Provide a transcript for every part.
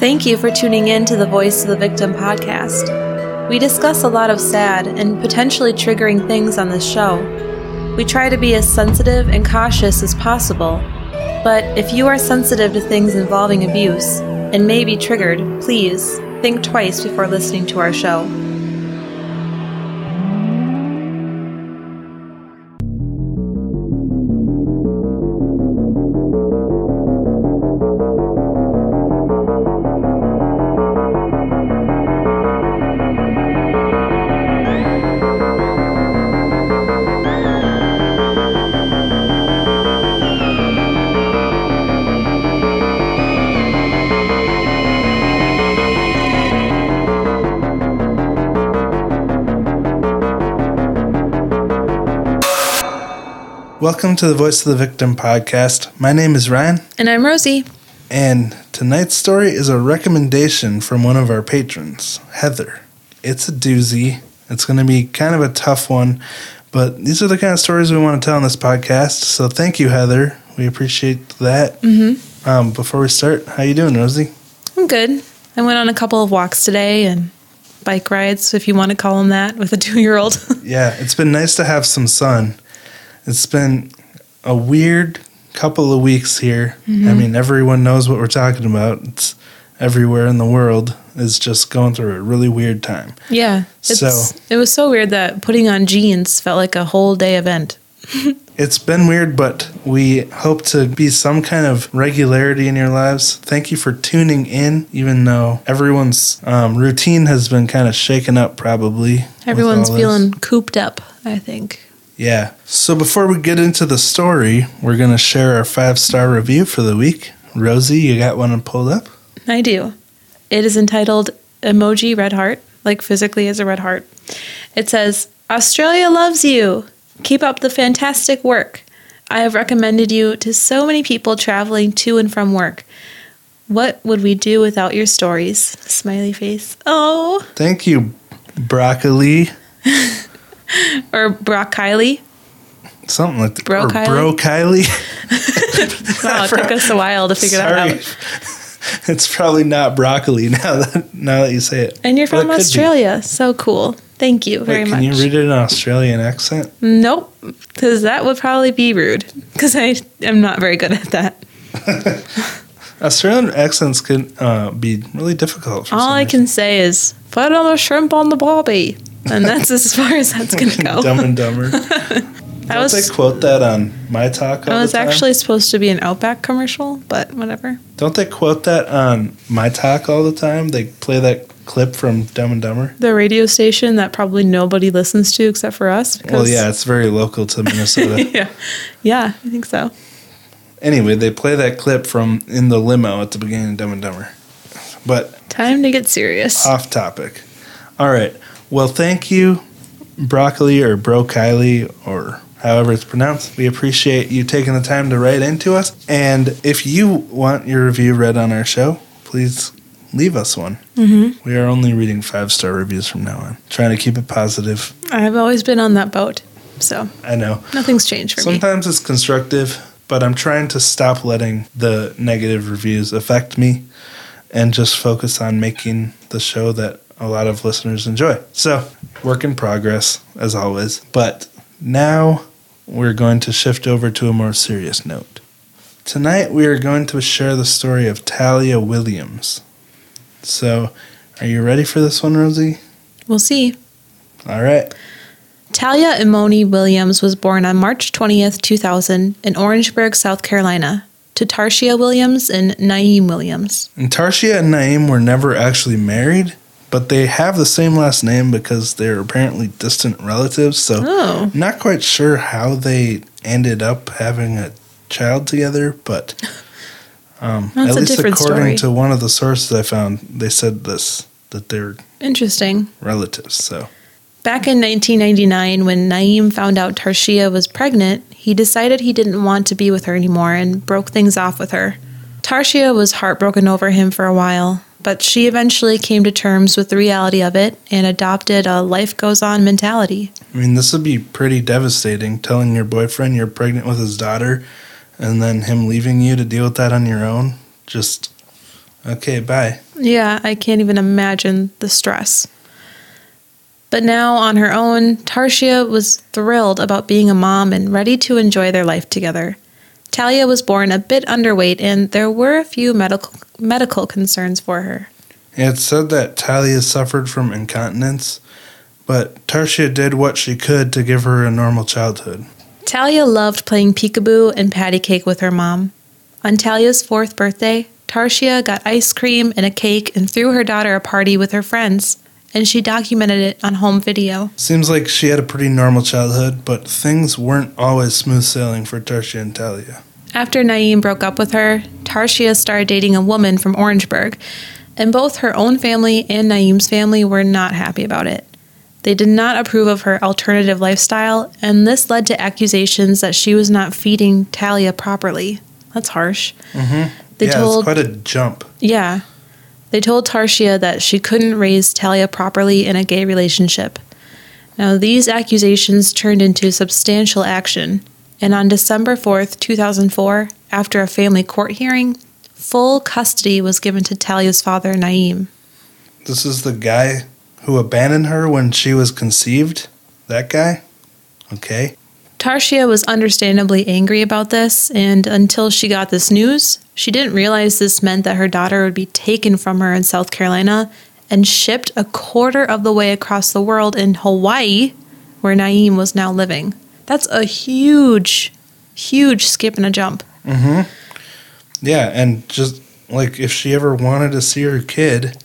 Thank you for tuning in to the Voice of the Victim podcast. We discuss a lot of sad and potentially triggering things on this show. We try to be as sensitive and cautious as possible, but if you are sensitive to things involving abuse and may be triggered, please think twice before listening to our show. Welcome to the Voice of the Victim podcast. My name is Ryan, And I'm Rosie. and tonight's story is a recommendation from one of our patrons, Heather. It's a doozy. It's going to be kind of a tough one, but these are the kind of stories we want to tell on this podcast. So thank you, Heather. We appreciate that. Mm-hmm. Um, before we start, how you doing, Rosie? I'm good. I went on a couple of walks today and bike rides, if you want to call them that, with a two year old. Yeah, it's been nice to have some sun. It's been a weird couple of weeks here. I mean, everyone knows what we're talking about. It's everywhere in the world is just going through a really weird time. yeah. So- it was so weird that putting on jeans felt like a whole day event. It's been weird, but we hope to be some kind of regularity in your lives. Thank you for tuning in, even though everyone's um, routine has been kind of shaken up, probably. Everyone's this. feeling cooped up, I think. Yeah. So before we get into the story, we're going to share our five star review for the week. Rosie, you got one pulled up? I do. It is entitled Emoji Red Heart, like physically as a red heart. It says, Australia loves you. Keep up the fantastic work. I have recommended you to so many people traveling to and from work. What would we do without your stories? Smiley face. Oh. Thank you, Broccoli. Or Brock Kylie. Something like that. Bro or Kylie? Bro Kylie. Wow, it took us a while to figure that out. it's probably not broccoli now that now that you say it. And you're But from. Australia. So cool. Thank you very Wait, can much. you read it in an Australian accent? Nope, because that would probably be rude. Because I am not very good at that. Australian accents can uh, be really difficult. For All I reason. can say is put another shrimp on the barbie, and that's as far as that's gonna go. Dumb and Dumber. I Don't was they quote that on My Talk all I was actually supposed to be an Outback commercial, but whatever. Don't they quote that on My Talk all the time? They play that clip from Dumb and Dumber. The radio station that probably nobody listens to except for us. Well, yeah, it's very local to Minnesota. yeah, yeah, I think so. anyway, they play that clip from in the limo at the beginning of Dumb and Dumber. But Time to get serious. off topic. All right. Well, thank you, Broccoli or Bro Kylie or however it's pronounced. We appreciate you taking the time to write into us. And if you want your review read on our show, please leave us one. Mm-hmm. We are only reading five star reviews from now on. Trying to keep it positive. I've always been on that boat, so I know. nothing's changed for me. Sometimes it's constructive, but I'm trying to stop letting the negative reviews affect me and just focus on making the show that a lot of listeners enjoy. So, work in progress, as always. But now we're going to shift over to a more serious note. Tonight we are going to share the story of Talia Williams. So, are you ready for this one, Rosie? We'll see. All right. Talia Imoni Williams was born on March 20th, 2000, in Orangeburg, South Carolina, to Tarshia Williams and Naeem Williams. And Tarshia and Naeem were never actually married, but they have the same last name because they're apparently distant relatives. So, Oh. not quite sure how they ended up having a child together, but um, at least according story. to one of the sources I found, they said this that they're Interesting. relatives. So, Back in 1999, when Naeem found out Tarshia was pregnant, he decided he didn't want to be with her anymore and broke things off with her. Tarshia was heartbroken over him for a while, but she eventually came to terms with the reality of it and adopted a life goes on mentality. I mean, this would be pretty devastating telling your boyfriend you're pregnant with his daughter and then him leaving you to deal with that on your own. Just Okay, bye. Yeah, I can't even imagine the stress. But now, on her own, Tarshia was thrilled about being a mom and ready to enjoy their life together. Talia was born a bit underweight, and there were a few medical medical concerns for her. It's said that Talia suffered from incontinence, but Tarshia did what she could to give her a normal childhood. Talia loved playing peekaboo and patty cake with her mom. On Talia's fourth birthday, Tarshia got ice cream and a cake and threw her daughter a party with her friends, and she documented it on home video. Seems like she had a pretty normal childhood, but things weren't always smooth sailing for Tarshia and Talia. After Naeem broke up with her, Tarshia started dating a woman from Orangeburg, and both her own family and Naeem's family were not happy about it. They did not approve of her alternative lifestyle, and this led to accusations that she was not feeding Talia properly. That's harsh. Mm-hmm. They yeah, told it's quite a jump. Yeah. They told Tarshia that she couldn't raise Talia properly in a gay relationship. Now, these accusations turned into substantial action, and on December 4th, 2004, after a family court hearing, full custody was given to Talia's father, Naeem. This is the guy who abandoned her when she was conceived? That guy? Okay. Tarshia was understandably angry about this, and until she got this news, she didn't realize this meant that her daughter would be taken from her in South Carolina and shipped a quarter of the way across the world in Hawaii, where Naeem was now living. That's a huge, huge skip and a jump. Mm-hmm. Yeah, and just like if she ever wanted to see her kid,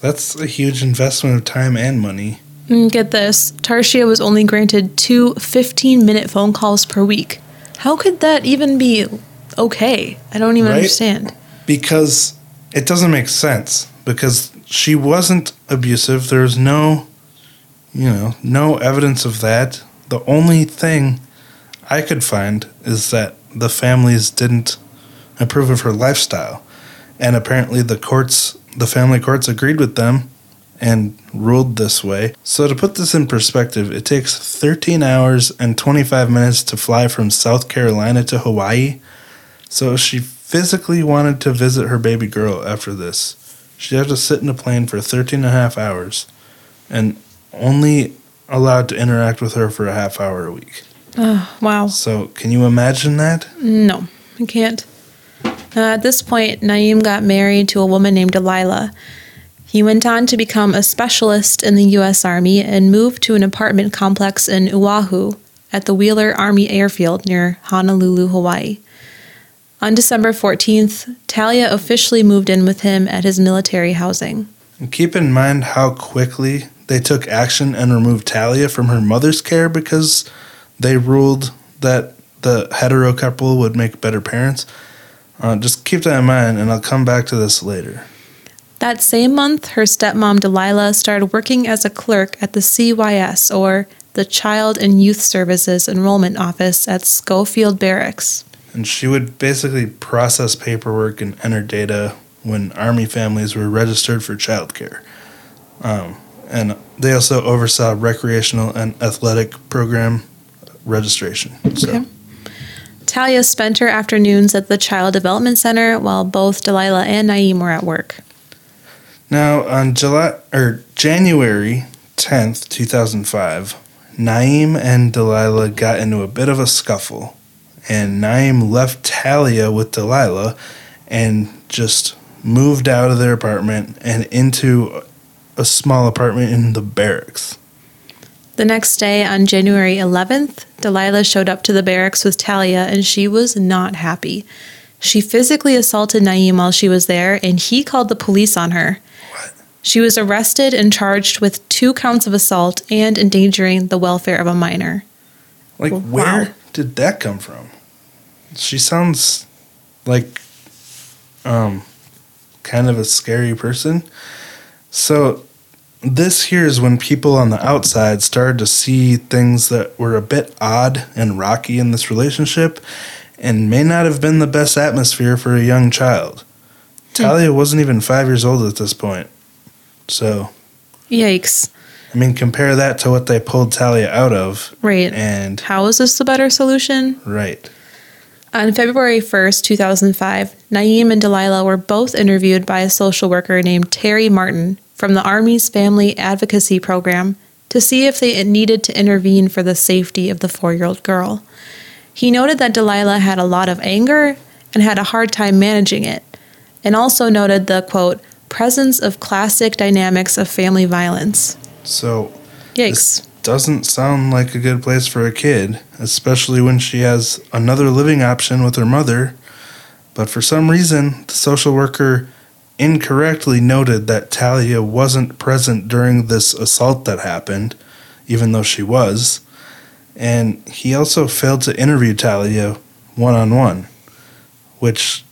that's a huge investment of time and money. Mm, Get this Tarshia was only granted two 15 minute phone calls per week. How could that even be okay? I don't even Right? understand. Because it doesn't make sense. Because she wasn't abusive. There's no, you know, no evidence of that. The only thing I could find is that the families didn't approve of her lifestyle. And apparently the courts, the family courts agreed with them and ruled this way. So to put this in perspective, it takes 13 hours and 25 minutes to fly from South Carolina to Hawaii. So she physically wanted to visit her baby girl after this, she had to sit in a plane for 13 and a half hours and only allowed to interact with her for a half hour a week. Oh, wow. So can you imagine that? No, I can't. Uh, at this point, Naeem got married to a woman named Delilah. He went on to become a specialist in the U.S. Army and moved to an apartment complex in Oahu at the Wheeler Army Airfield near Honolulu, Hawaii. On December 14th, Talia officially moved in with him at his military housing. Keep in mind how quickly they took action and removed Talia from her mother's care because they ruled that the hetero couple would make better parents. Uh, just keep that in mind, and I'll come back to this later. That same month, her stepmom Delilah started working as a clerk at the CYS, or the Child and Youth Services Enrollment Office at Schofield Barracks. And she would basically process paperwork and enter data when Army families were registered for childcare. Um, and they also oversaw recreational and athletic program registration. So. Okay. Talia spent her afternoons at the Child Development Center while both Delilah and Naeem were at work. Now, on July or January 10th, 2005, Naeem and Delilah got into a bit of a scuffle, and Naeem left Talia with Delilah and just moved out of their apartment and into a small apartment in the barracks. The next day, on January 11th, Delilah showed up to the barracks with Talia and she was not happy. She physically assaulted Naeem while she was there and he called the police on her. What? She was arrested and charged with two counts of assault and endangering the welfare of a minor. Like, Wow. where did that come from? She sounds like um kind of a scary person. So this here is when people on the outside started to see things that were a bit odd and rocky in this relationship and may not have been the best atmosphere for a young child. Talia wasn't even five years old at this point. So, Yikes. I mean, compare that to what they pulled Talia out of. Right. And, How is this the better solution? right. On February 1st, 2005, Naeem and Delilah were both interviewed by a social worker named Terry Martin from the Army's Family Advocacy Program to see if they needed to intervene for the safety of the four year old girl. He noted that Delilah had a lot of anger and had a hard time managing it, and also noted the quote, presence of classic dynamics of family violence. So, Yikes. doesn't sound like a good place for a kid, especially when she has another living option with her mother. But for some reason, the social worker incorrectly noted that Talia wasn't present during this assault that happened, even though she was. And he also failed to interview Talia one on one, which,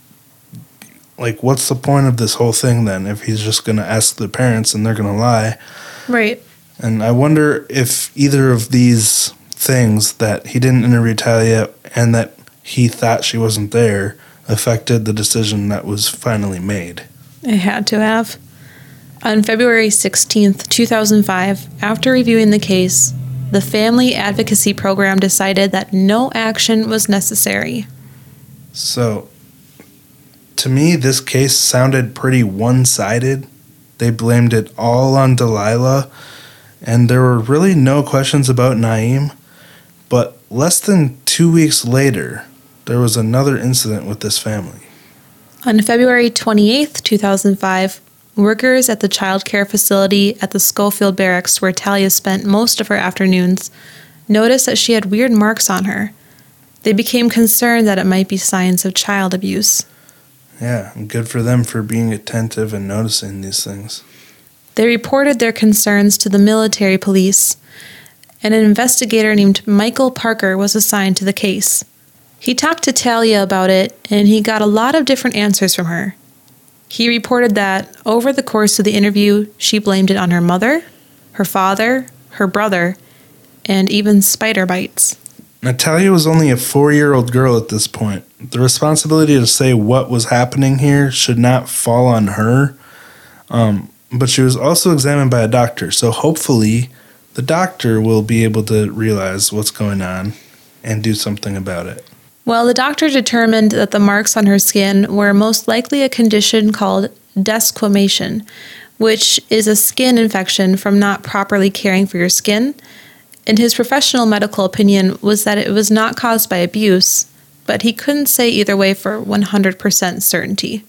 like, what's the point of this whole thing then if he's just going to ask the parents and they're going to lie? Right. And I wonder if either of these things that he didn't interview Talia and that he thought she wasn't there affected the decision that was finally made. It had to have. On February 16th, 2005, after reviewing the case, the Family Advocacy Program decided that no action was necessary. So, to me, this case sounded pretty one sided. They blamed it all on Delilah, and there were really no questions about Naeem. But less than two weeks later, there was another incident with this family. On February 28th, 2005, workers at the child care facility at the Schofield Barracks, where Talia spent most of her afternoons, noticed that she had weird marks on her. They became concerned that it might be signs of child abuse. Yeah, good for them for being attentive and noticing these things. They reported their concerns to the military police, and an investigator named Michael Parker was assigned to the case. He talked to Talia about it, and he got a lot of different answers from her. He reported that over the course of the interview, she blamed it on her mother, her father, her brother, and even spider bites. Natalia was only a four year old girl at this point. The responsibility to say what was happening here should not fall on her. Um, but she was also examined by a doctor, so hopefully the doctor will be able to realize what's going on and do something about it. Well, the doctor determined that the marks on her skin were most likely a condition called desquamation, which is a skin infection from not properly caring for your skin. And his professional medical opinion was that it was not caused by abuse, but he couldn't say either way for 100% certainty.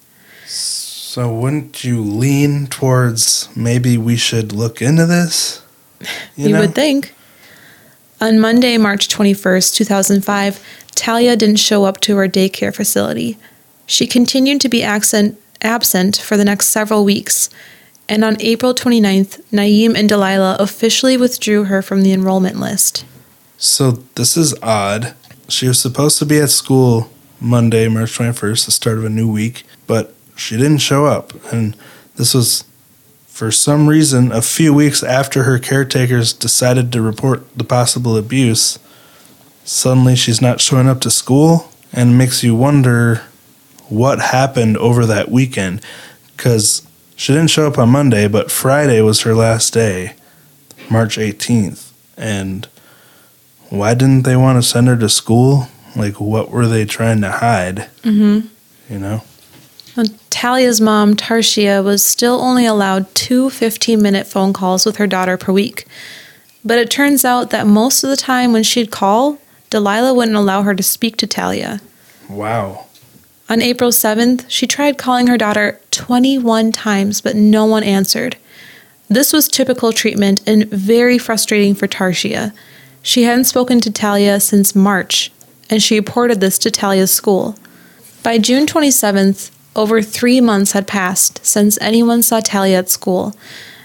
So, wouldn't you lean towards maybe we should look into this? You, would think. On Monday, March 21st, 2005, Talia didn't show up to her daycare facility. She continued to be absent, absent for the next several weeks, and on April 29th, Naeem and Delilah officially withdrew her from the enrollment list. So, this is odd. She was supposed to be at school Monday, March 21st, the start of a new week, but she didn't show up. And this was, for some reason, a few weeks after her caretakers decided to report the possible abuse. Suddenly, she's not showing up to school, and makes you wonder what happened over that weekend. Because she didn't show up on Monday, but Friday was her last day, March 18th. And why didn't they want to send her to school? Like, what were they trying to hide? Mm-hmm. You know? Talia's mom, Tarshia, was still only allowed two 15 minute phone calls with her daughter per week. But it turns out that most of the time when she'd call, Delilah wouldn't allow her to speak to Talia. Wow. On April 7th, she tried calling her daughter 21 times, but no one answered. This was typical treatment and very frustrating for Tarshia. She hadn't spoken to Talia since March, and she reported this to Talia's school. By June 27th, over three months had passed since anyone saw Talia at school,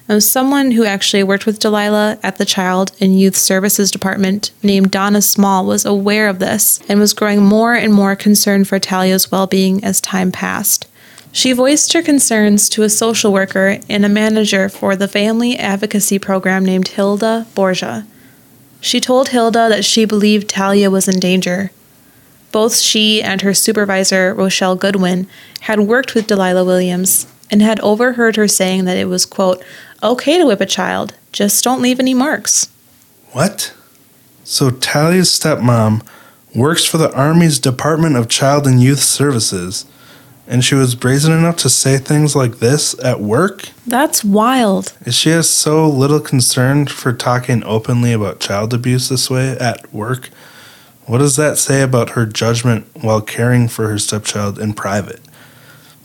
and someone who actually worked with Delilah at the Child and Youth Services Department, named Donna Small, was aware of this and was growing more and more concerned for Talia's well being as time passed. She voiced her concerns to a social worker and a manager for the family advocacy program named Hilda Borgia. She told Hilda that she believed Talia was in danger. Both she and her supervisor, Rochelle Goodwin, had worked with Delilah Williams and had overheard her saying that it was, quote, okay to whip a child, just don't leave any marks. What? So Talia's stepmom works for the Army's Department of Child and Youth Services, And she was brazen enough to say things like this at work? That's wild. Is she has so little concern for talking openly about child abuse this way at work? What does that say about her judgment while caring for her stepchild in private?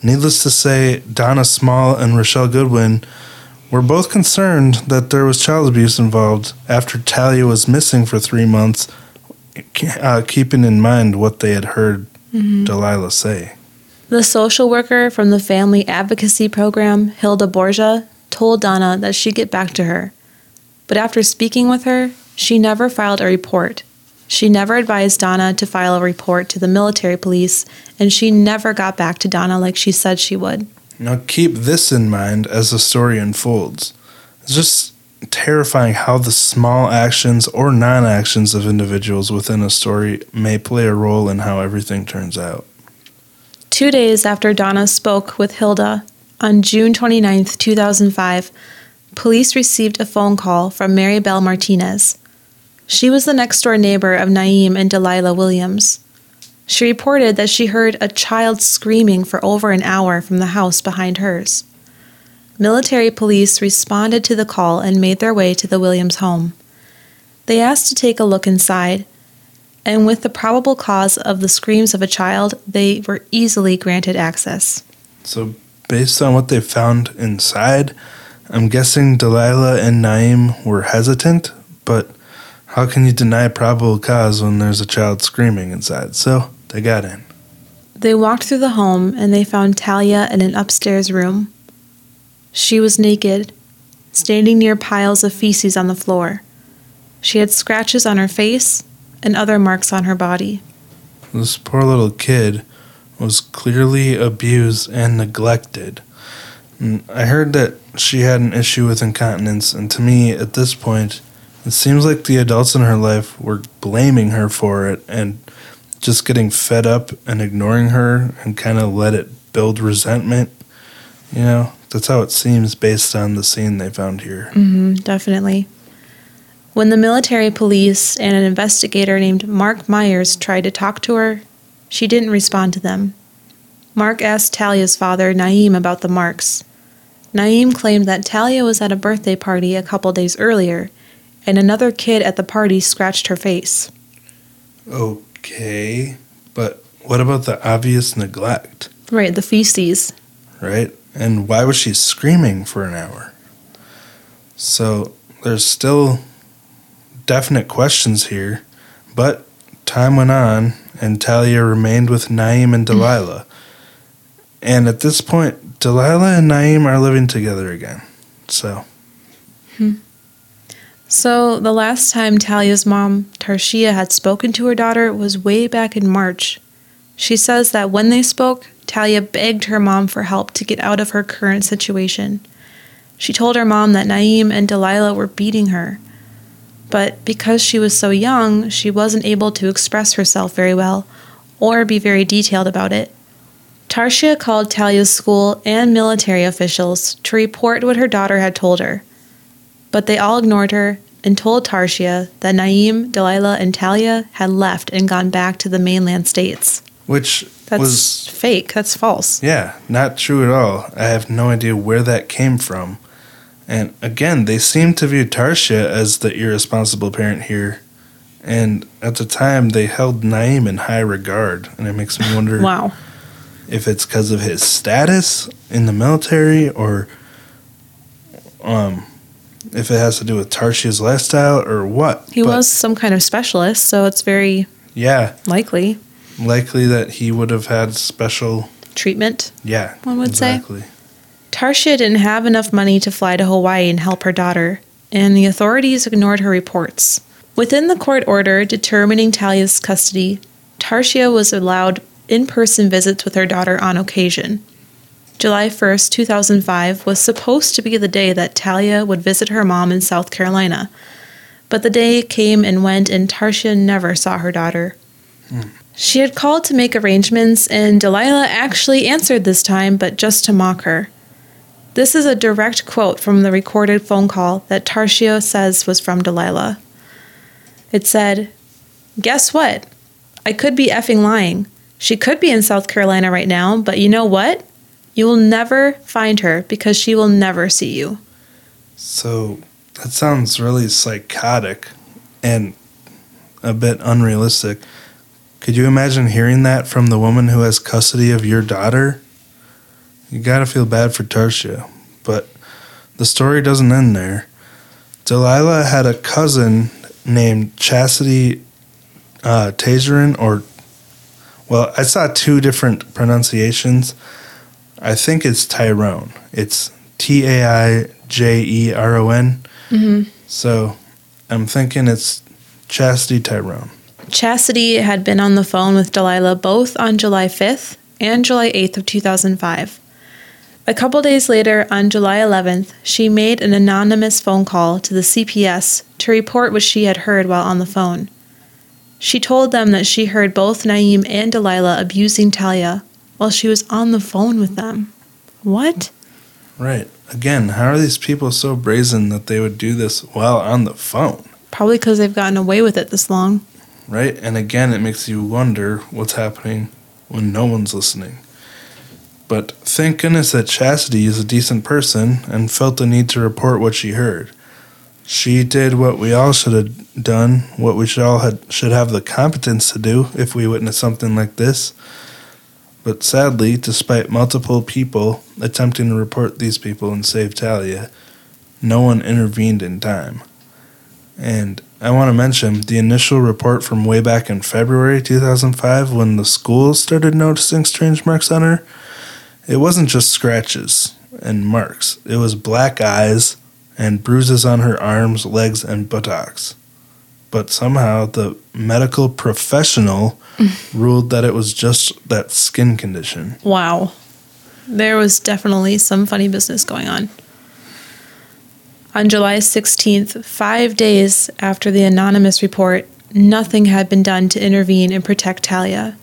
Needless to say, Donna Small and Rochelle Goodwin were both concerned that there was child abuse involved after Talia was missing for three months, uh, keeping in mind what they had heard mm-hmm. Delilah say. The social worker from the family advocacy program, Hilda Borgia, told Donna that she'd get back to her. But after speaking with her, she never filed a report. She never advised Donna to file a report to the military police, and she never got back to Donna like she said she would. Now, keep this in mind as the story unfolds. It's just terrifying how the small actions or non actions of individuals within a story may play a role in how everything turns out. Two days after Donna spoke with Hilda, on June 29, 2005, police received a phone call from Mary Bell Martinez. She was the next door neighbor of Naeem and Delilah Williams. She reported that she heard a child screaming for over an hour from the house behind hers. Military police responded to the call and made their way to the Williams home. They asked to take a look inside, and with the probable cause of the screams of a child, they were easily granted access. So, based on what they found inside, I'm guessing Delilah and Naeem were hesitant, but how can you deny probable cause when there's a child screaming inside? So, they got in. They walked through the home and they found Talia in an upstairs room. She was naked, standing near piles of feces on the floor. She had scratches on her face and other marks on her body. This poor little kid was clearly abused and neglected. And I heard that she had an issue with incontinence, and to me, at this point, it seems like the adults in her life were blaming her for it and just getting fed up and ignoring her and kind of let it build resentment. You know, that's how it seems based on the scene they found here. Mm-hmm, definitely. When the military police and an investigator named Mark Myers tried to talk to her, she didn't respond to them. Mark asked Talia's father, Naeem, about the marks. Naeem claimed that Talia was at a birthday party a couple days earlier, and another kid at the party scratched her face. Okay, but what about the obvious neglect? Right, the feces. Right? And why was she screaming for an hour? So there's still definite questions here, but time went on and Talia remained with Naeem and Delilah. and at this point, Delilah and Naeem are living together again. So. Hmm. So, the last time Talia's mom, Tarshia, had spoken to her daughter was way back in March. She says that when they spoke, Talia begged her mom for help to get out of her current situation. She told her mom that Naeem and Delilah were beating her. But because she was so young, she wasn't able to express herself very well or be very detailed about it. Tarshia called Talia's school and military officials to report what her daughter had told her but they all ignored her and told Tarshia that Naeem, Delilah, and Talia had left and gone back to the mainland states. Which That's was fake. That's false. Yeah, not true at all. I have no idea where that came from. And again, they seem to view Tarshia as the irresponsible parent here. And at the time, they held Naeem in high regard. And it makes me wonder wow. if it's because of his status in the military or um, if it has to do with Tarshia's lifestyle or what. He but was some kind of specialist, so it's very yeah likely likely that he would have had special treatment. Yeah, one would exactly. say. Tarshia didn't have enough money to fly to Hawaii and help her daughter, and the authorities ignored her reports. Within the court order determining Talia's custody, Tarshia was allowed in person visits with her daughter on occasion. July 1st, 2005 was supposed to be the day that Talia would visit her mom in South Carolina. But the day came and went, and Tarshia never saw her daughter. Hmm. She had called to make arrangements, and Delilah actually answered this time, but just to mock her. This is a direct quote from the recorded phone call that Tarshia says was from Delilah. It said, Guess what? I could be effing lying. She could be in South Carolina right now, but you know what? You will never find her because she will never see you. So that sounds really psychotic and a bit unrealistic. Could you imagine hearing that from the woman who has custody of your daughter? You gotta feel bad for Tarshia, but the story doesn't end there. Delilah had a cousin named Chastity uh, Tazerin, or, well, I saw two different pronunciations. I think it's Tyrone. It's T A I J E R O N. Mm-hmm. So I'm thinking it's Chastity Tyrone. Chastity had been on the phone with Delilah both on July 5th and July 8th of 2005. A couple days later, on July 11th, she made an anonymous phone call to the CPS to report what she had heard while on the phone. She told them that she heard both Naeem and Delilah abusing Talia while she was on the phone with them. What? Right. Again, how are these people so brazen that they would do this while on the phone? Probably because they've gotten away with it this long. Right? And again, it makes you wonder what's happening when no one's listening. But thank goodness that Chastity is a decent person and felt the need to report what she heard. She did what we all should have done, what we should all had, should have the competence to do if we witness something like this. But sadly, despite multiple people attempting to report these people and save Talia, no one intervened in time. And I want to mention the initial report from way back in February 2005 when the school started noticing strange marks on her. It wasn't just scratches and marks, it was black eyes and bruises on her arms, legs, and buttocks. But somehow the medical professional ruled that it was just that skin condition. Wow. There was definitely some funny business going on. On July 16th, five days after the anonymous report, nothing had been done to intervene and protect Talia.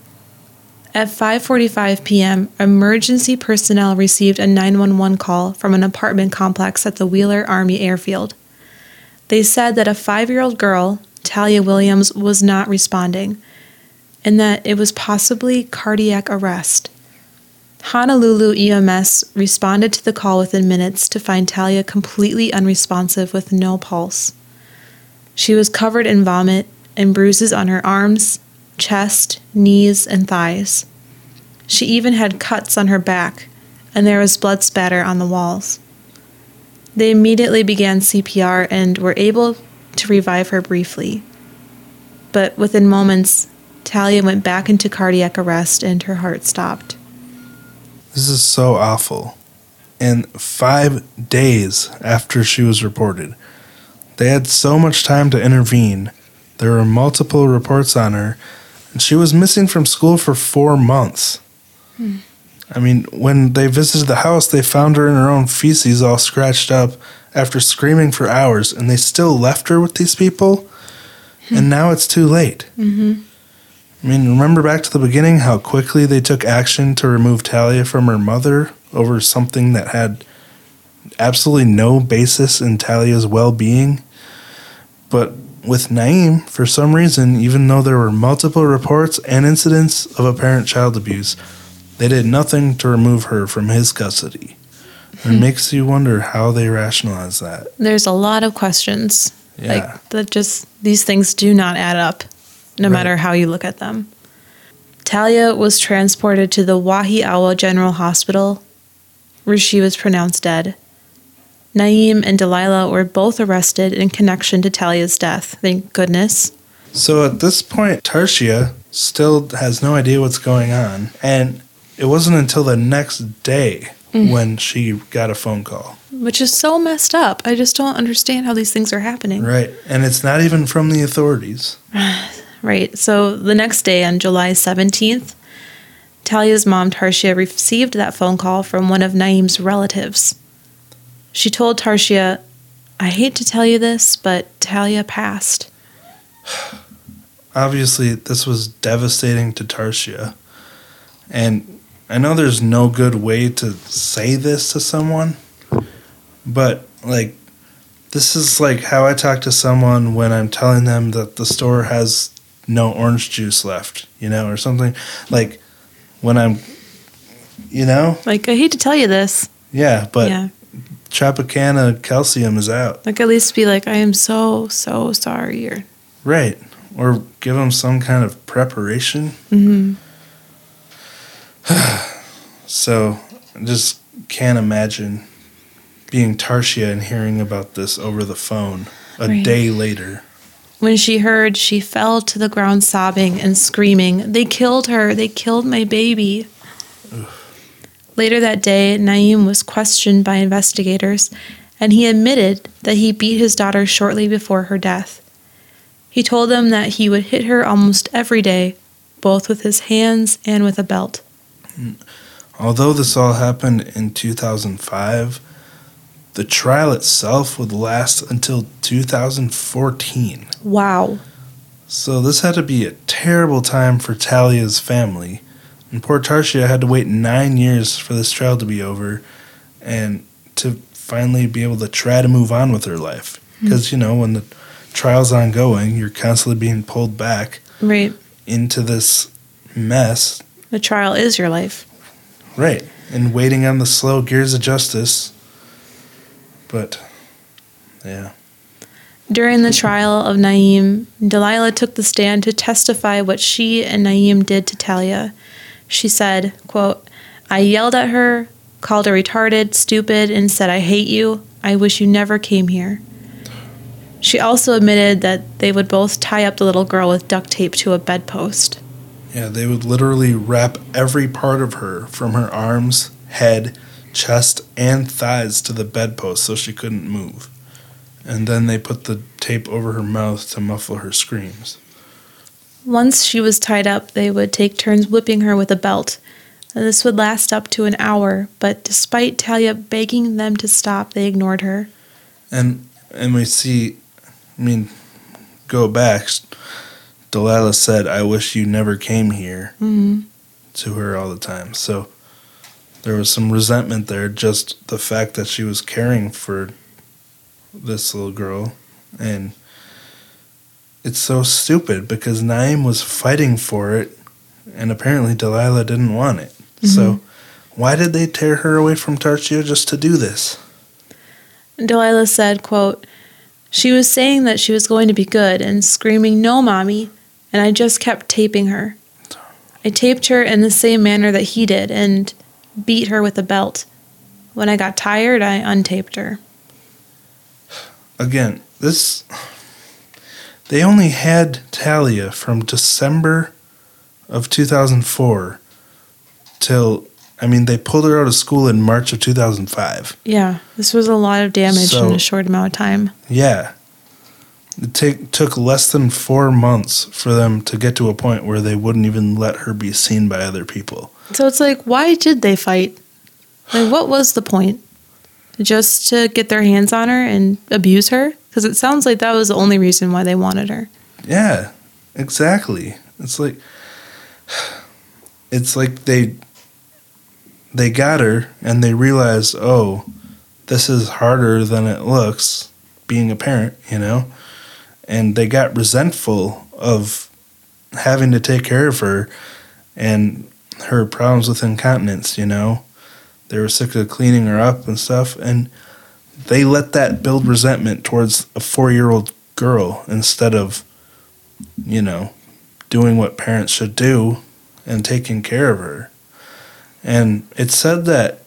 At 5:45 p.m., emergency personnel received a 911 call from an apartment complex at the Wheeler Army Airfield. They said that a 5-year-old girl, Talia Williams, was not responding and that it was possibly cardiac arrest. Honolulu EMS responded to the call within minutes to find Talia completely unresponsive with no pulse. She was covered in vomit and bruises on her arms, chest, knees, and thighs. She even had cuts on her back, and there was blood spatter on the walls. They immediately began CPR and were able to revive her briefly. But within moments, Talia went back into cardiac arrest and her heart stopped. This is so awful. And five days after she was reported, they had so much time to intervene. There were multiple reports on her, and she was missing from school for four months. I mean, when they visited the house, they found her in her own feces, all scratched up, after screaming for hours, and they still left her with these people. And now it's too late. Mm-hmm. I mean, remember back to the beginning how quickly they took action to remove Talia from her mother over something that had absolutely no basis in Talia's well being? But with Naeem, for some reason, even though there were multiple reports and incidents of apparent child abuse, they did nothing to remove her from his custody. It hmm. makes you wonder how they rationalize that. There's a lot of questions. Yeah. Like that just these things do not add up no Right. matter how you look at them. Talia was transported to the Wahiawa General Hospital where she was pronounced dead. Naeem and Delilah were both arrested in connection to Talia's death. Thank goodness. So at this point, Tarshia still has no idea what's going on. And it wasn't until the next day mm. when she got a phone call. Which is so messed up. I just don't understand how these things are happening. Right. And it's not even from the authorities. Right. So the next day, on July 17th, Talia's mom, Tarshia, received that phone call from one of Naeem's relatives. She told Tarshia, I hate to tell you this, but Talia passed. Obviously, this was devastating to Tarshia. And I know there's no good way to say this to someone, but like, this is like how I talk to someone when I'm telling them that the store has no orange juice left, you know, or something. Like, when I'm, you know, Like, I hate to tell you this. yeah, but yeah. Tropicana calcium is out. Like, at least be like, I am so, so sorry. Or, Right. Or give them some kind of preparation. hmm So I just can't imagine being Tarshia and hearing about this over the phone a Right. day later. When she heard, she fell to the ground sobbing and screaming, They killed her! They killed my baby! Later that day, Naeem was questioned by investigators, and he admitted that he beat his daughter shortly before her death. He told them that he would hit her almost every day, both with his hands and with a belt. Although this all happened in 2005, the trial itself would last until 2014. Wow. So this had to be a terrible time for Talia's family. And poor Tarshia had to wait nine years for this trial to be over and to finally be able to try to move on with her life. Hmm. Because, you know, when the trial's ongoing, you're constantly being pulled back Right. into this mess. The trial is your life. Right. And waiting on the slow gears of justice. But, yeah. During the trial of Naeem, Delilah took the stand to testify what she and Naeem did to Talia. She said, quote, I yelled at her, called her retarded, stupid, and said, I hate you. I wish you never came here. She also admitted that they would both tie up the little girl with duct tape to a bedpost. Yeah, they would literally wrap every part of her from her arms, head, chest, and thighs to the bedpost so she couldn't move. And then they put the tape over her mouth to muffle her screams. Once she was tied up, they would take turns whipping her with a belt. And this would last up to an hour, but despite Talia begging them to stop, they ignored her. And and we see, I mean, go back. Delilah said, "I wish you never came here." hmm to her all the time. So there was some resentment there, just the fact that she was caring for this little girl. And it's so stupid because Naeem was fighting for it, and apparently Delilah didn't want it. So mm-hmm. why did they tear her away from Tarshia just to do this? Delilah said, quote, She was saying that she was going to be good and screaming, No, mommy, and I just kept taping her. I taped her in the same manner that he did and beat her with a belt. When I got tired, I untaped her. Again, this. They only had Talia from December of 2004 till. I mean, they pulled her out of school in March of 2005. Yeah, this was a lot of damage So- in a short amount of time. Yeah. It take, took less than four months for them to get to a point where they wouldn't even let her be seen by other people. So it's like, why did they fight? Like, what was the point? Just to get their hands on her and abuse her? Because it sounds like that was the only reason why they wanted her. Yeah, exactly. It's like it's like they they got her and they realized, oh, this is harder than it looks being a parent, you know? And they got resentful of having to take care of her and her problems with incontinence, you know? They were sick of cleaning her up and stuff and they let that build resentment towards a 4-year-old girl instead of you know, doing what parents should do and taking care of her. And it said that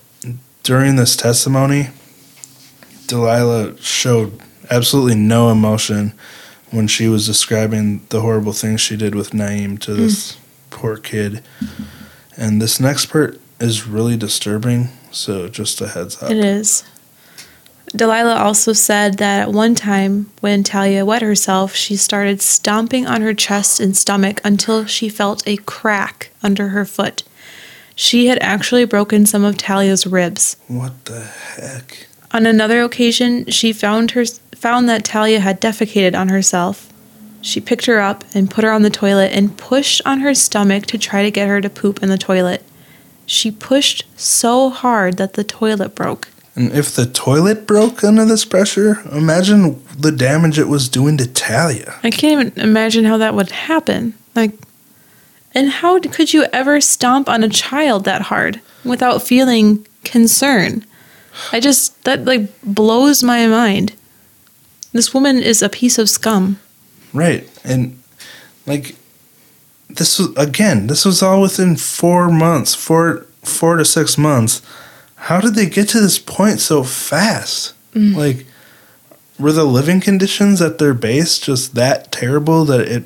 during this testimony, Delilah showed absolutely no emotion when she was describing the horrible things she did with Naeem to mm. this poor kid. And this next part is really disturbing, so just a heads up. It is. Delilah also said that at one time, when Talia wet herself, she started stomping on her chest and stomach until she felt a crack under her foot. She had actually broken some of Talia's ribs. What the heck? On another occasion, she found her found that Talia had defecated on herself. She picked her up and put her on the toilet and pushed on her stomach to try to get her to poop in the toilet. She pushed so hard that the toilet broke. And if the toilet broke under this pressure, imagine the damage it was doing to Talia. I can't even imagine how that would happen. Like, And how could you ever stomp on a child that hard without feeling concern? I just, that like blows my mind. This woman is a piece of scum. Right. And like this was again, this was all within 4 months, 4 4 to 6 months. How did they get to this point so fast? Mm. Like were the living conditions at their base just that terrible that it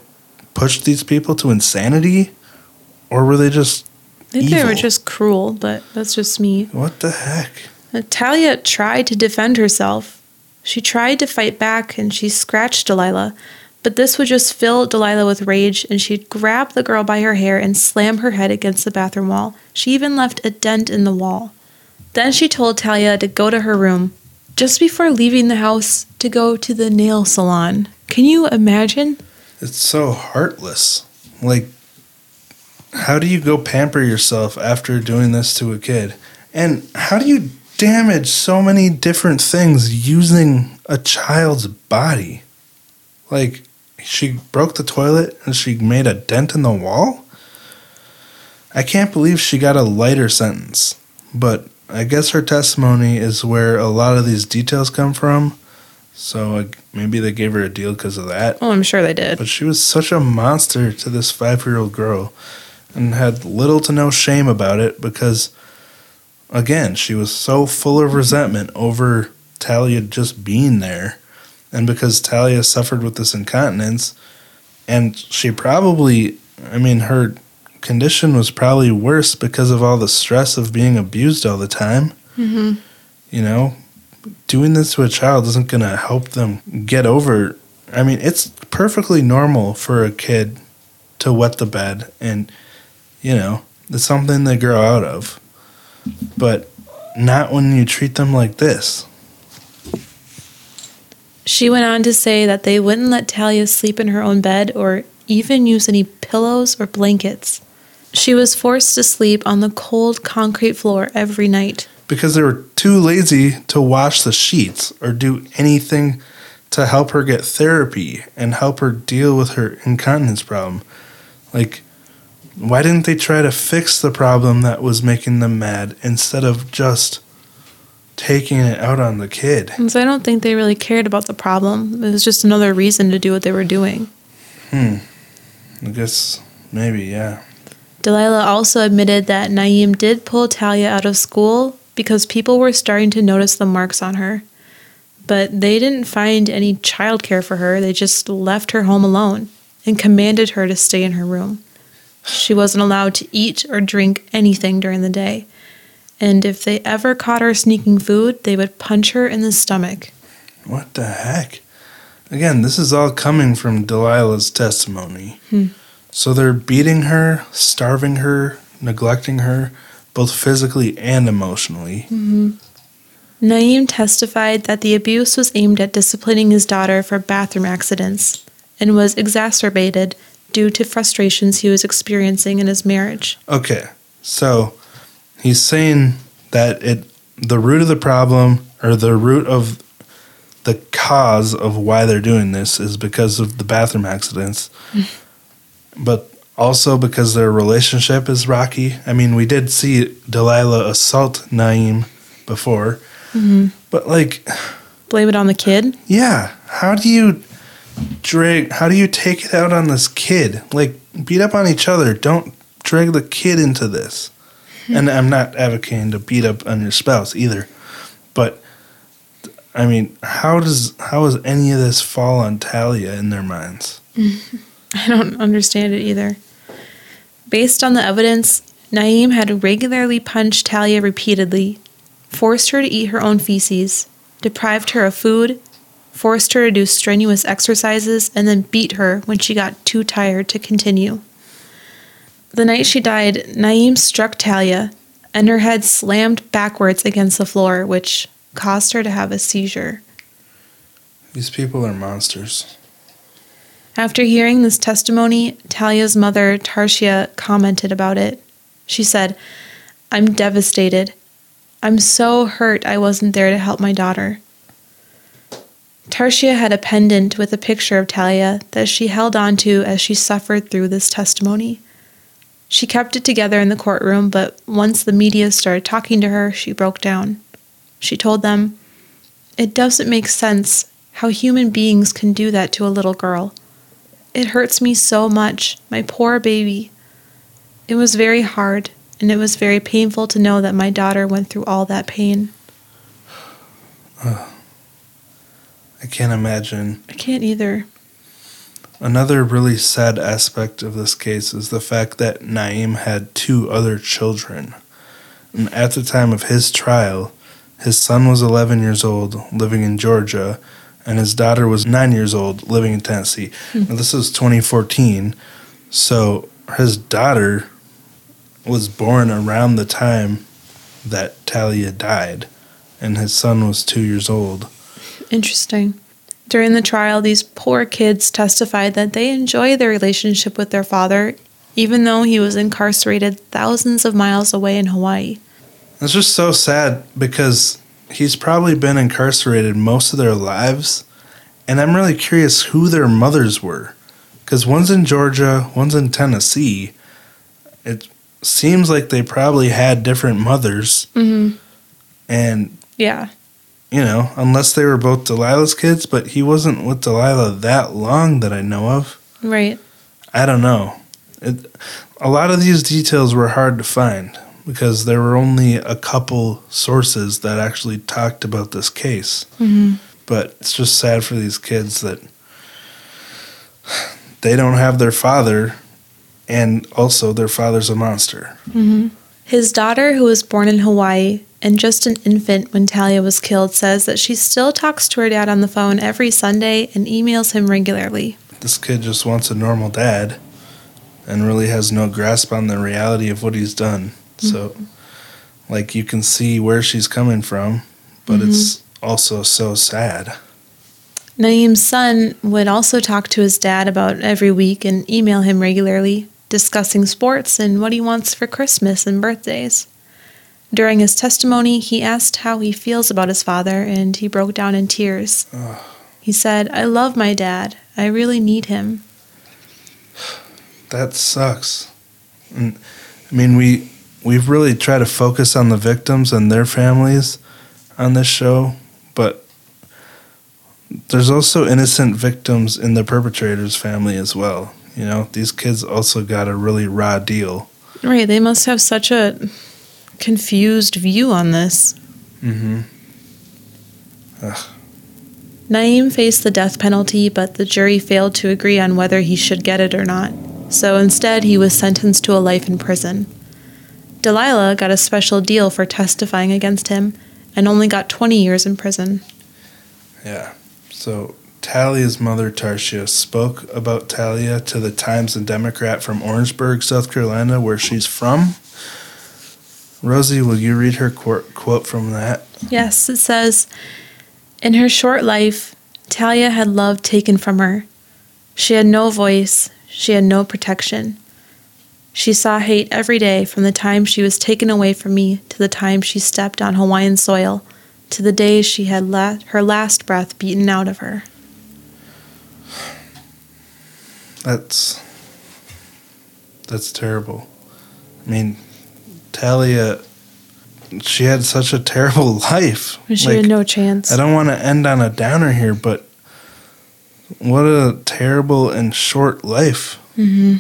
pushed these people to insanity or were they just I think they were just cruel, but that's just me. what the heck? Natalia tried to defend herself. She tried to fight back and she scratched Delilah, but this would just fill Delilah with rage and she'd grab the girl by her hair and slam her head against the bathroom wall. She even left a dent in the wall. Then she told Talia to go to her room just before leaving the house to go to the nail salon. Can you imagine? It's so heartless. Like, how do you go pamper yourself after doing this to a kid? And how do you damage so many different things using a child's body? Like, she broke the toilet and she made a dent in the wall? I can't believe she got a lighter sentence, but I guess her testimony is where a lot of these details come from. So like, maybe they gave her a deal because of that. Oh, I'm sure they did. But she was such a monster to this five year old girl and had little to no shame about it because, again, she was so full of resentment over Talia just being there. And because Talia suffered with this incontinence, and she probably, I mean, her condition was probably worse because of all the stress of being abused all the time. hmm You know, doing this to a child isn't going to help them get over. I mean, it's perfectly normal for a kid to wet the bed, and you know, it's something they grow out of. But not when you treat them like this. She went on to say that they wouldn't let Talia sleep in her own bed or even use any pillows or blankets. She was forced to sleep on the cold concrete floor every night. Because they were too lazy to wash the sheets or do anything to help her get therapy and help her deal with her incontinence problem. Like, why didn't they try to fix the problem that was making them mad instead of just taking it out on the kid? And so I don't think they really cared about the problem. It was just another reason to do what they were doing. Hmm. I guess maybe, yeah. Delilah also admitted that Naeem did pull Talia out of school because people were starting to notice the marks on her. But they didn't find any childcare for her. They just left her home alone and commanded her to stay in her room. She wasn't allowed to eat or drink anything during the day. And if they ever caught her sneaking food, they would punch her in the stomach. What the heck? Again, this is all coming from Delilah's testimony. Hmm. So they're beating her, starving her, neglecting her, both physically and emotionally. Mm-hmm. Naeem testified that the abuse was aimed at disciplining his daughter for bathroom accidents and was exacerbated due to frustrations he was experiencing in his marriage. Okay, so he's saying that it the root of the problem or the root of the cause of why they're doing this is because of the bathroom accidents, but also because their relationship is rocky. I mean, we did see Delilah assault Naeem before, mm-hmm. but like, Blame it on the kid? yeah, how do you drag? How do you take it out on this kid? Like, beat up on each other. Don't drag the kid into this. Hmm. And I'm not advocating to beat up on your spouse either, but I mean, how does how does any of this fall on Talia in their minds? I don't understand it either. Based on the evidence, Naeem had regularly punched Talia repeatedly, forced her to eat her own feces, deprived her of food, forced her to do strenuous exercises, and then beat her when she got too tired to continue. The night she died, Naeem struck Talia, and her head slammed backwards against the floor, which caused her to have a seizure. These people are monsters. After hearing this testimony, Talia's mother, Tarshia, commented about it. She said, I'm devastated. I'm so hurt I wasn't there to help my daughter. Tarshia had a pendant with a picture of Talia that she held onto as she suffered through this testimony. She kept it together in the courtroom, but once the media started talking to her, she broke down. She told them, It doesn't make sense how human beings can do that to a little girl. It hurts me so much, my poor baby. It was very hard, and it was very painful to know that my daughter went through all that pain. I can't imagine. I can't either. Another really sad aspect of this case is the fact that Naeem had two other children. And at the time of his trial, his son was 11 years old, living in Georgia, and his daughter was 9 years old, living in Tennessee. Hmm. Now, this is 2014, so his daughter was born around the time that Talia died, and his son was 2 years old. Interesting. During the trial, these poor kids testified that they enjoy their relationship with their father, even though he was incarcerated thousands of miles away in Hawaii. It's just so sad because he's probably been incarcerated most of their lives. And I'm really curious who their mothers were. Because one's in Georgia, one's in Tennessee. It seems like they probably had different mothers. Mm-hmm. And, Yeah. you know, unless they were both Delilah's kids, but he wasn't with Delilah that long that I know of. Right. I don't know. It, a lot of these details were hard to find because there were only a couple sources that actually talked about this case. Mm-hmm. But it's just sad for these kids that they don't have their father, and also their father's a monster. Mm-hmm. His daughter, who was born in Hawaii and just an infant when Talia was killed, says that she still talks to her dad on the phone every Sunday and emails him regularly. This kid just wants a normal dad and really has no grasp on the reality of what he's done. Mm-hmm. So, like, you can see where she's coming from, but mm-hmm. it's also so sad. Naeem's son would also talk to his dad about every week and email him regularly, discussing sports and what he wants for Christmas and birthdays. During his testimony, he asked how he feels about his father, and he broke down in tears. Ugh. He said, I love my dad. I really need him. That sucks. I mean, we we've really tried to focus on the victims and their families on this show, but there's also innocent victims in the perpetrator's family as well. You know, these kids also got a really raw deal. Right, they must have such a confused view on this. Mm-hmm. Naeem faced the death penalty, but the jury failed to agree on whether he should get it or not. So instead, he was sentenced to a life in prison. Delilah got a special deal for testifying against him and only got 20 years in prison. Yeah. So Talia's mother, Tarshia, spoke about Talia to the Times and Democrat from Orangeburg, South Carolina, where she's from. Rosie, will you read her quote, quote from that? Yes, it says In her short life, Talia had love taken from her. She had no voice, she had no protection. She saw hate every day from the time she was taken away from me to the time she stepped on Hawaiian soil to the day she had la- her last breath beaten out of her. That's that's terrible. I mean, Talia, she had such a terrible life. She Like, had no chance. I don't want to end on a downer here, but what a terrible and short life. hmm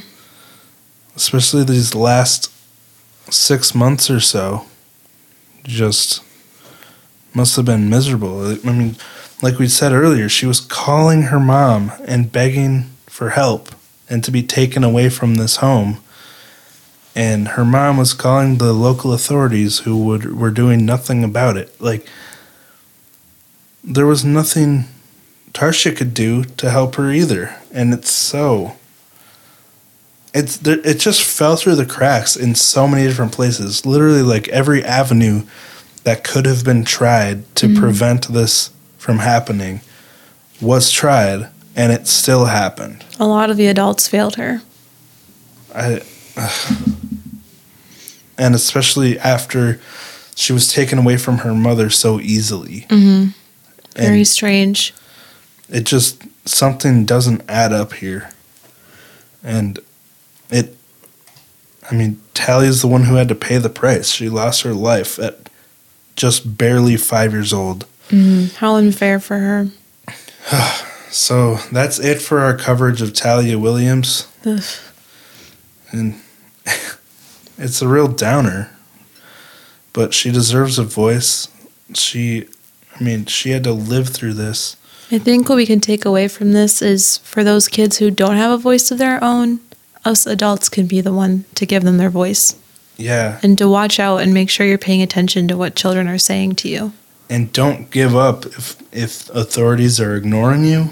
Especially these last six months or so. Just must have been miserable. I mean, like we said earlier, she was calling her mom and begging for help and to be taken away from this home. And her mom was calling the local authorities who would were doing nothing about it. Like there was nothing Tarshia could do to help her either. And it's so it's there, it just fell through the cracks in so many different places. Literally like every avenue that could have been tried to prevent this from happening was tried and it still happened. A lot of the adults failed her. I, and especially after she was taken away from her mother so easily. hmm Very And strange. it just something doesn't add up here. And it I mean, Tally's the one who had to pay the price. She lost her life at just barely five years old. Mm-hmm. How unfair for her. So that's it for our coverage of Talia Williams. Ugh. And it's a real downer. But she deserves a voice. She, I mean, she had to live through this. I think what we can take away from this is for those kids who don't have a voice of their own, us adults can be the one to give them their voice Yeah. and to watch out and make sure you're paying attention to what children are saying to you. And don't give up if if authorities are ignoring you.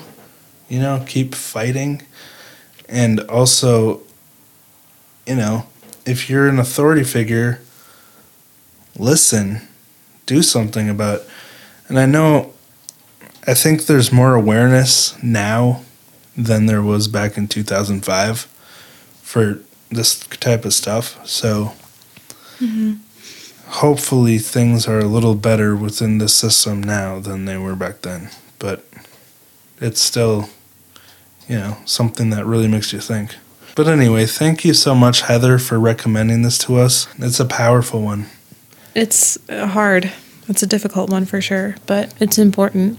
You know, keep fighting. And also, you know, if you're an authority figure, listen, do something about it. And I know I think there's more awareness now than there was back in 2005 for this type of stuff. So hopefully things are a little better within the system now than they were back then. But it's still, you know, something that really makes you think. But anyway, thank you so much, Heather, for recommending this to us. It's a powerful one. It's uh, hard. It's a difficult one for sure, but it's important.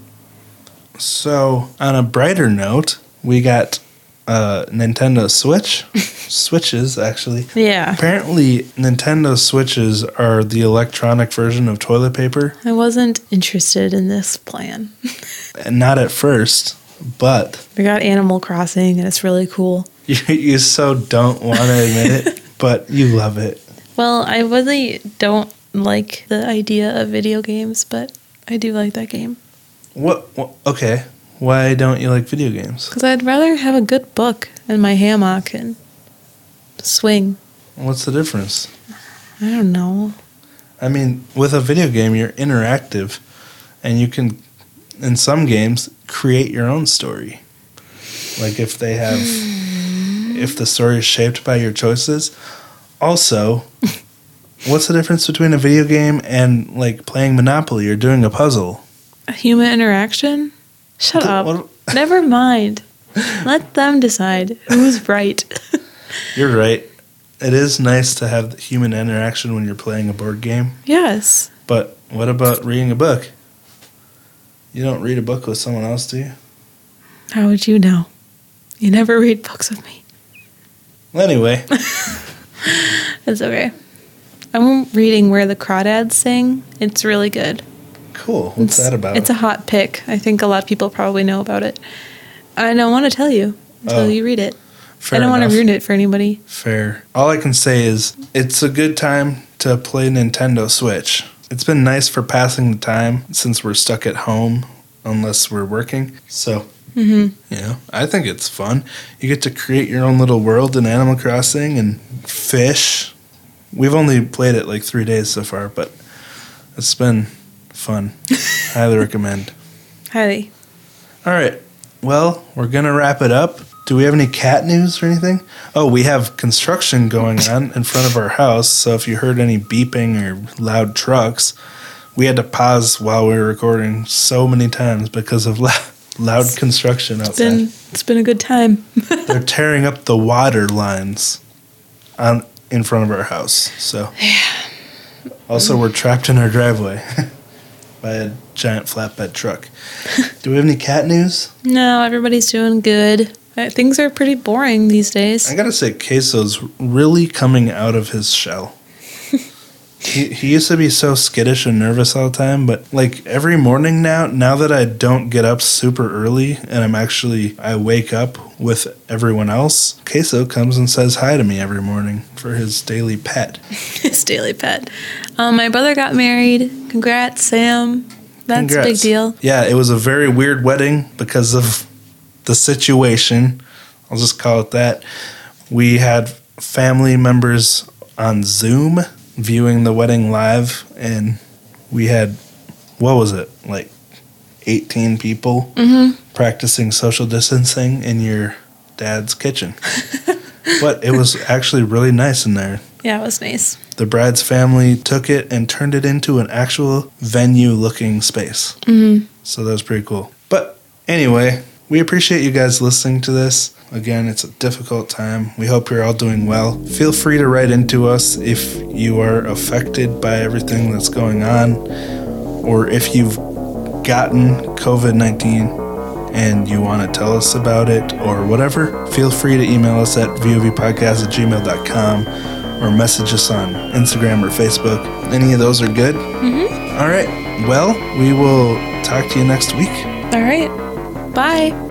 So, on a brighter note, we got uh, Nintendo Switch. Switches, actually. Yeah. Apparently, Nintendo Switches are the electronic version of toilet paper. I wasn't interested in this plan. Not at first, but We got Animal Crossing and it's really cool. you, you so don't want to admit it, but you love it. Well, I really don't like the idea of video games, but I do like that game. What, what? Okay. Why don't you like video games? Because I'd rather have a good book in my hammock and swing. What's the difference? I don't know. I mean, with a video game, you're interactive, and you can, in some games, create your own story. Like if they have, if the story is shaped by your choices. Also, what's the difference between a video game and like playing Monopoly or doing a puzzle? A human interaction? Shut up. what- Never mind. Let them decide who's right. You're right. It is nice to have human interaction when you're playing a board game, yes. but what about reading a book? You don't read a book with someone else, do you? How would you know? You never read books with me. Anyway, It's okay. I'm reading Where the Crawdads Sing. It's really good. Cool. What's It's- that about? It's a hot pick. I think a lot of people probably know about it. I don't want to tell you until Oh, you read it. I don't want to ruin it for anybody. Fair. All I can say is it's a good time to play Nintendo Switch. It's been nice for passing the time since we're stuck at home unless we're working. So, hmm you know, I think it's fun. You get to create your own little world in Animal Crossing and fish. We've only played it like three days so far, but it's been fun. Highly recommend. Highly. All right. Well, we're going to wrap it up. Do we have any cat news or anything? Oh, we have construction going on in front of our house. So if you heard any beeping or loud trucks, we had to pause while we were recording so many times because of loud, loud construction It's outside. been it's been a good time. They're tearing up the water lines on in front of our house. So yeah. also we're trapped in our driveway by a giant flatbed truck. Do we have any cat news? no, everybody's doing good. Uh, Things are pretty boring these days. I gotta say, Queso's really coming out of his shell. He, he used to be so skittish and nervous all the time, but like every morning now, now that I don't get up super early and I'm actually, I wake up with everyone else, Queso comes and says hi to me every morning for his daily pet. His daily pet. Um, my brother got married. Congrats, Sam. That's a big deal. Yeah, it was a very weird wedding because of the situation. I'll just call it that. We had family members on Zoom viewing the wedding live, and we had, what was it, like 18 people practicing social distancing in your dad's kitchen. but it was actually really nice in there. Yeah, it was nice. The bride's family took it and turned it into an actual venue looking space. hmm So that was pretty cool. But anyway, we appreciate you guys listening to this. Again, it's a difficult time. We hope you're all doing well. Feel free to write into us if you are affected by everything that's going on or if you've gotten COVID 19 and you want to tell us about it or whatever, feel free to email us at vovpodcast at gmail.com or message us on Instagram or Facebook. Any of those are good. Mm-hmm. All right. Well, we will talk to you next week. All right. Bye.